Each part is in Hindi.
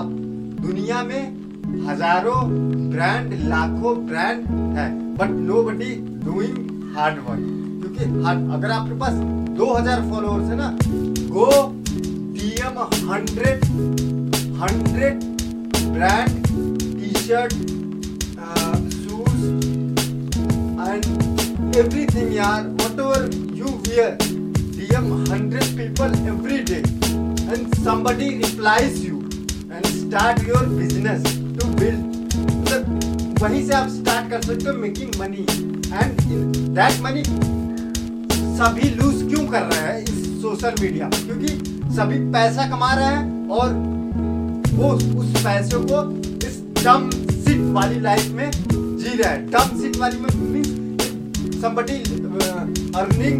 अब दुनिया में हज़ारों ब्रांड लाखों ब्रांड है but nobody doing hard work क्योंकि हार्ड अगर आपके पास 2000 फॉलोअर्स है ना go DM 100 100 brand T shirt shoes and everything यार whatever you wear DM 100 people every day and somebody replies you and start your business to build. मतलब वहीं से आप स्टार्ट कर सकते हो making money and that money सभी लूज क्यों कर रहे हैं इस सोशल मीडिया पर? क्योंकि सभी पैसा कमा रहे हैं और वो उस पैसों को इस डम सिट वाली लाइफ में जी रहे हैं। डम सिट वाली में somebody uh, earning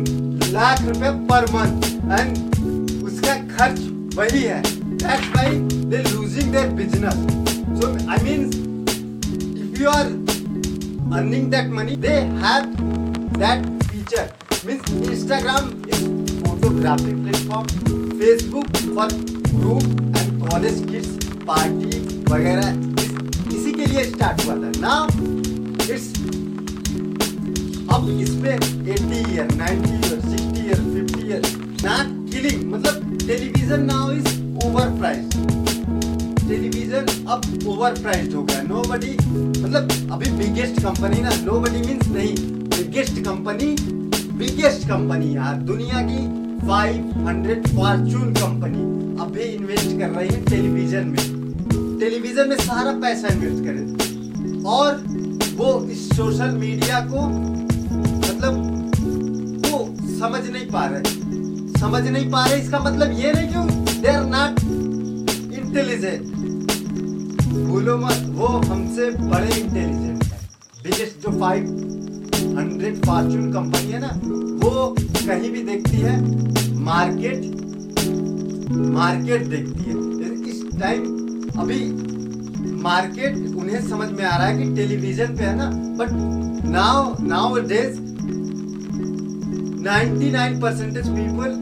लाख रुपए पर मंथ एंड उसका खर्च वही है। That's why they losing their business so i mean if you are earning that money they have that feature means instagram is photography platform facebook for group and college kids party वगैरह इस- के लिए स्टार्ट हुआ था नाउ इट्स अब इसमें 80 year 90 year 60 year 50 year not killing मतलब television now is over price television अब ओवर प्राइस्ड हो गया। नो बडी मतलब अभी बिगेस्ट कंपनी ना नो बडी मीन्स नहीं बिगेस्ट कंपनी बिगेस्ट कंपनी यार। दुनिया की 500 फॉर्चून कंपनी अभी इन्वेस्ट कर रही है टेलीविज़न में। टेलीविज़न में सारा पैसा इन्वेस्ट करे और वो इस सोशल मीडिया को मतलब वो समझ नहीं पा रहे। समझ नहीं पा रहे, इसका मतलब ये नहीं कि दे आर नॉट इंटेलिजेंट भूलो मत, वो हमसे बड़े इंटेलिजेंट है। बिगेस्ट जो फाइव हंड्रेड फॉर्चून कंपनी है ना, वो कहीं भी देखती है मार्केट मार्केट देखती है। इस टाइम अभी मार्केट उन्हें समझ में आ रहा है कि टेलीविज़न पे है ना but now nowadays 99 percentage people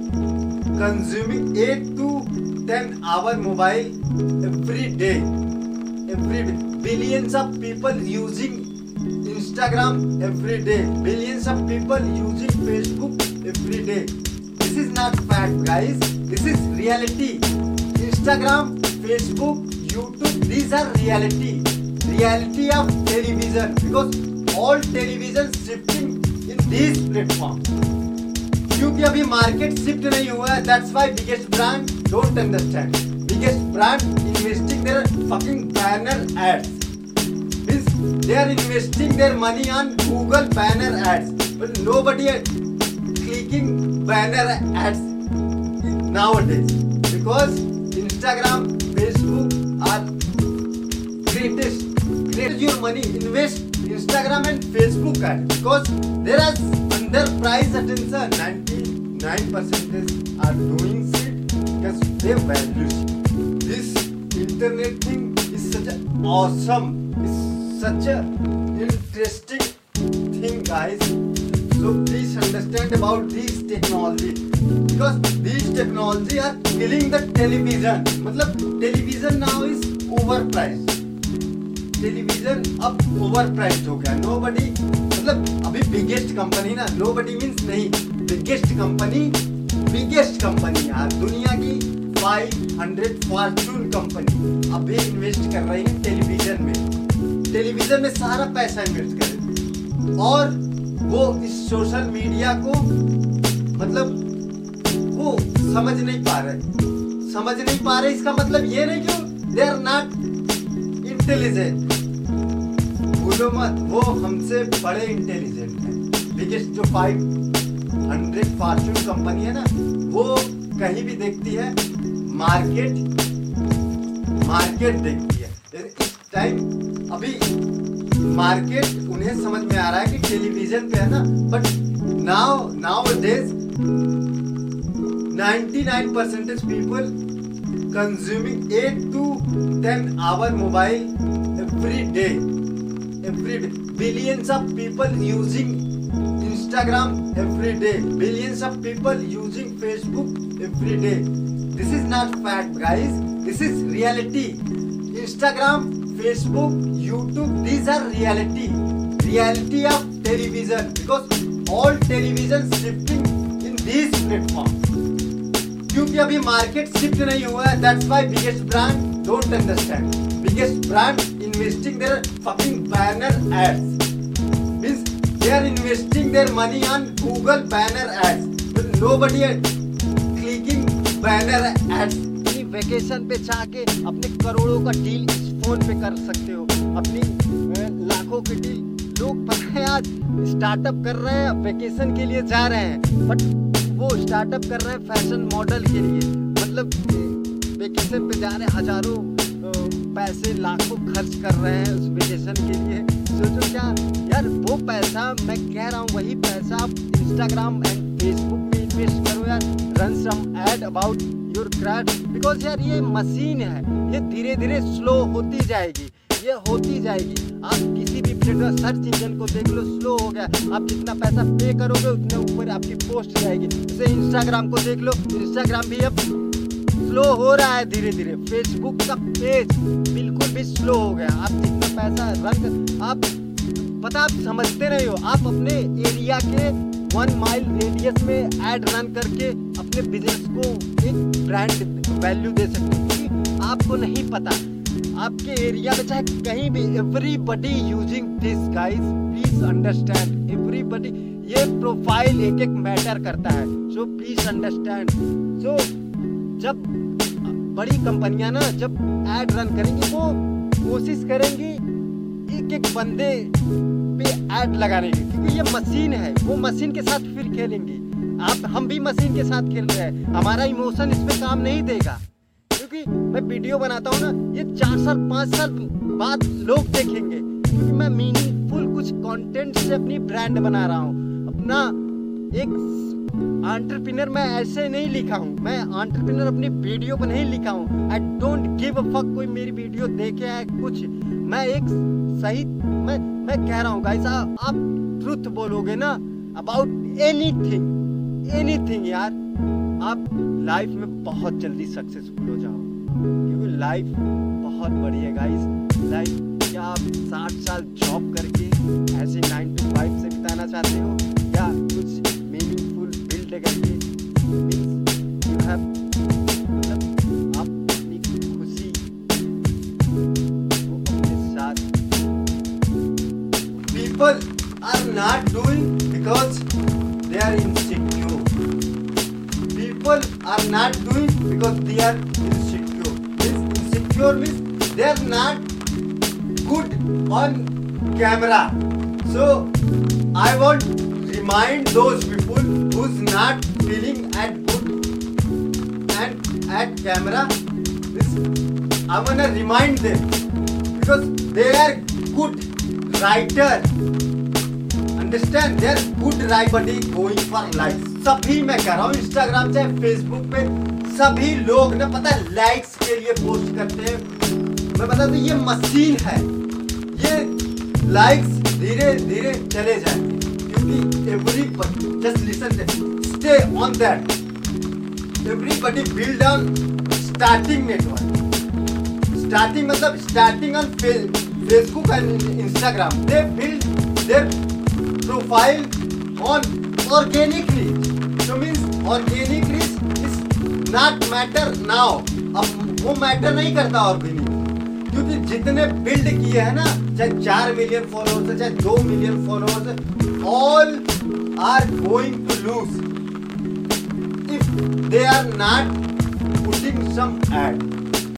consuming 8 to 10 hour mobile every day. Every day. Billions of people using instagram every day. Billions of people using facebook every day. This is not fact guys. This is reality. Instagram facebook youtube these are reality. Reality of television. Because all television shifting in these platforms क्योंकि अभी मार्केट शिफ्ट नहीं हुआ है that's why biggest brand don't understand biggest brand investing their fucking banner ads means they are investing their money on Google banner ads but nobody is clicking banner ads nowadays because Instagram, Facebook are greatest Your money, invest Instagram and Facebook ads because there are under price attention 99 percentage are doing shit because they value shit. this internet thing is such a awesome is such a interesting thing guys so please understand about this technology because these technology are killing the television मतलब television now is overpriced television अब प्राइस्ड हो गया बडी मतलब अभी बिगेस्ट कंपनी ना नो बडी मीन्स नहीं बिगेस्ट कंपनी बिगेस्ट कंपनी यार, दुनिया की 500 फॉर्चून कंपनी अभी इन्वेस्ट कर रही है टेलीविज़न में। टेलीविज़न में सारा पैसा इन्वेस्ट करे और वो इस सोशल मीडिया को मतलब वो समझ नहीं पा रहे। समझ नहीं पा रहे, इसका मतलब ये नहीं कि दे आर नॉट इंटेलिजेंट भूलो मत, वो हमसे बड़े इंटेलिजेंट हैं। बिगेस्ट जो फाइव हंड्रेड फॉर्चून कंपनी है ना, वो कहीं भी देखती है मार्केट मार्केट देखती है। इस टाइम अभी मार्केट उन्हें समझ में आ रहा है कि टेलीविज़न पे है ना but now nowadays 99 percentage people consuming 8 to 10 hour mobile every day every day billions of people using instagram every day billions of people using facebook every day this is not fact guys This is reality. Instagram, Facebook, YouTube, these are reality. Reality of television because all television shifting in these platforms. क्योंकि अभी मार्केट शिफ्ट नहीं हुआ है that's why biggest brand don't understand biggest brand investing their fucking banner ads means they are investing their money on Google banner ads but nobody clicking banner ads vacation पे जाके अपने करोड़ों का डील इस फ़ोन पे कर सकते हो। अपनी लाखों की डील लोग पता है आज स्टार्टअप कर रहे हैं वेकेशन के लिए जा रहे हैं। बट वो स्टार्टअप कर रहे हैं फ़ैशन मॉडल के लिए। मतलब वेकेशन पे जा रहे हैं हज़ारों पैसे लाखों खर्च कर रहे हैं उस वेकेशन के लिए। सोचो क्या? यार, वो पैसा, मैं कह रहा हूँ, वही पैसा आप इंस्टाग्राम एंड फेसबुक पे इन्वेस्ट करो यार। Run some ad about your craft because यार, ये मशीन है। ये धीरे धीरे स्लो होती जाएगी। ये होती जाएगी। आप किसी भी प्लेटफॉर्म सर्च इंजन को देख लो स्लो हो गया। आप जितना पैसा पे करोगे, उतने ऊपर आपकी पोस्ट जाएगी। जैसे इंस्टाग्राम को देख लो। इंस्टाग्राम भी अब स्लो हो रहा है धीरे धीरे। फेसबुक का पेज बिल्कुल भी स्लो हो गया। आप जितना पैसा रंग आप पता आप समझते नहीं हो, आप अपने एरिया के वन माइल रेडियस में एड रन करके अपने बिज़नेस को एक ब्रांड वैल्यू दे सकते हो आपको नहीं पता। आपके एरिया में चाहे कहीं भी everybody using this guys please understand everybody ये प्रोफ़ाइल एक एक मैटर करता है। सो प्लीज़ अंडरस्टैंड सो जब बड़ी कंपनियाँ ना जब एड रन करेंगी, वो कोशिश करेंगी एक एक बंदे पे एड लगाने की, क्योंकि ये मशीन है, वो मशीन के साथ फिर खेलेंगी। आप, हम भी मशीन के साथ खेल रहे हैं, हमारा इमोशन इस पे काम नहीं देगा। क्योंकि मैं वीडियो बनाता हूँ ना, ये चार साल, पाँच साल बाद लोग देखेंगे, क्योंकि मैं मीनिंगफुल कुछ कंटेंट से अपनी ब्रांड बना रहा हूँ। अपना एक आंट्रप्रिनर मैं ऐसे नहीं लिखा हूँ। मैं आंट्रप्रिनर अपनी वीडियो पर नहीं लिखा हूँ। I don't give a fuck कोई मेरी वीडियो देखे है कुछ। मैं एक सही, मैं मैं कह रहा हूँ गाइस आप ट्रुथ बोलोगे ना अबाउट एनीथिंग एनीथिंग यार। आप लाइफ में बहुत जल्दी सक्सेसफुल हो जाओ। क्योंकि लाइफ बहुत बड़ी है गाइस लाइफ क्या आप साठ साल जॉब करके ऐसे नाइन टू फाइव से बिताना चाहते हो? या कुछ मीनिंगफुल बिल्ड करके यू हैव मतलब आप अपनी खुशी को अपने साथ people are not doing because they are insecure people are not doing because they are insecure this insecure means they are not good on camera so i want remind those people who's not feeling at good and at camera, this i want remind them. Because they are good writer. Understand they're good write buddy going for likes सभी मैं कह रहा हूँ इंस्टाग्राम चाहे फेसबुक पे, सभी लोग ना पता लाइक्स के लिए पोस्ट करते हैं। मैं बता दूँ ये मशीन है। ये लाइक्स धीरे धीरे चले जाएँगे। क्योंकि everybody just listen stay on that everybody build on starting network starting मतलब starting on Facebook and Instagram they build their profile on organic reach. So means organic reach is not matter now. अब वो मैटर नहीं करता ऑर्गेनिक क्योंकि जितने बिल्ड किए हैं ना, चाहे चार मिलियन फॉलोअर्स है, चाहे दो मिलियन फॉलोअर्स है all are going to lose if they are not putting some ad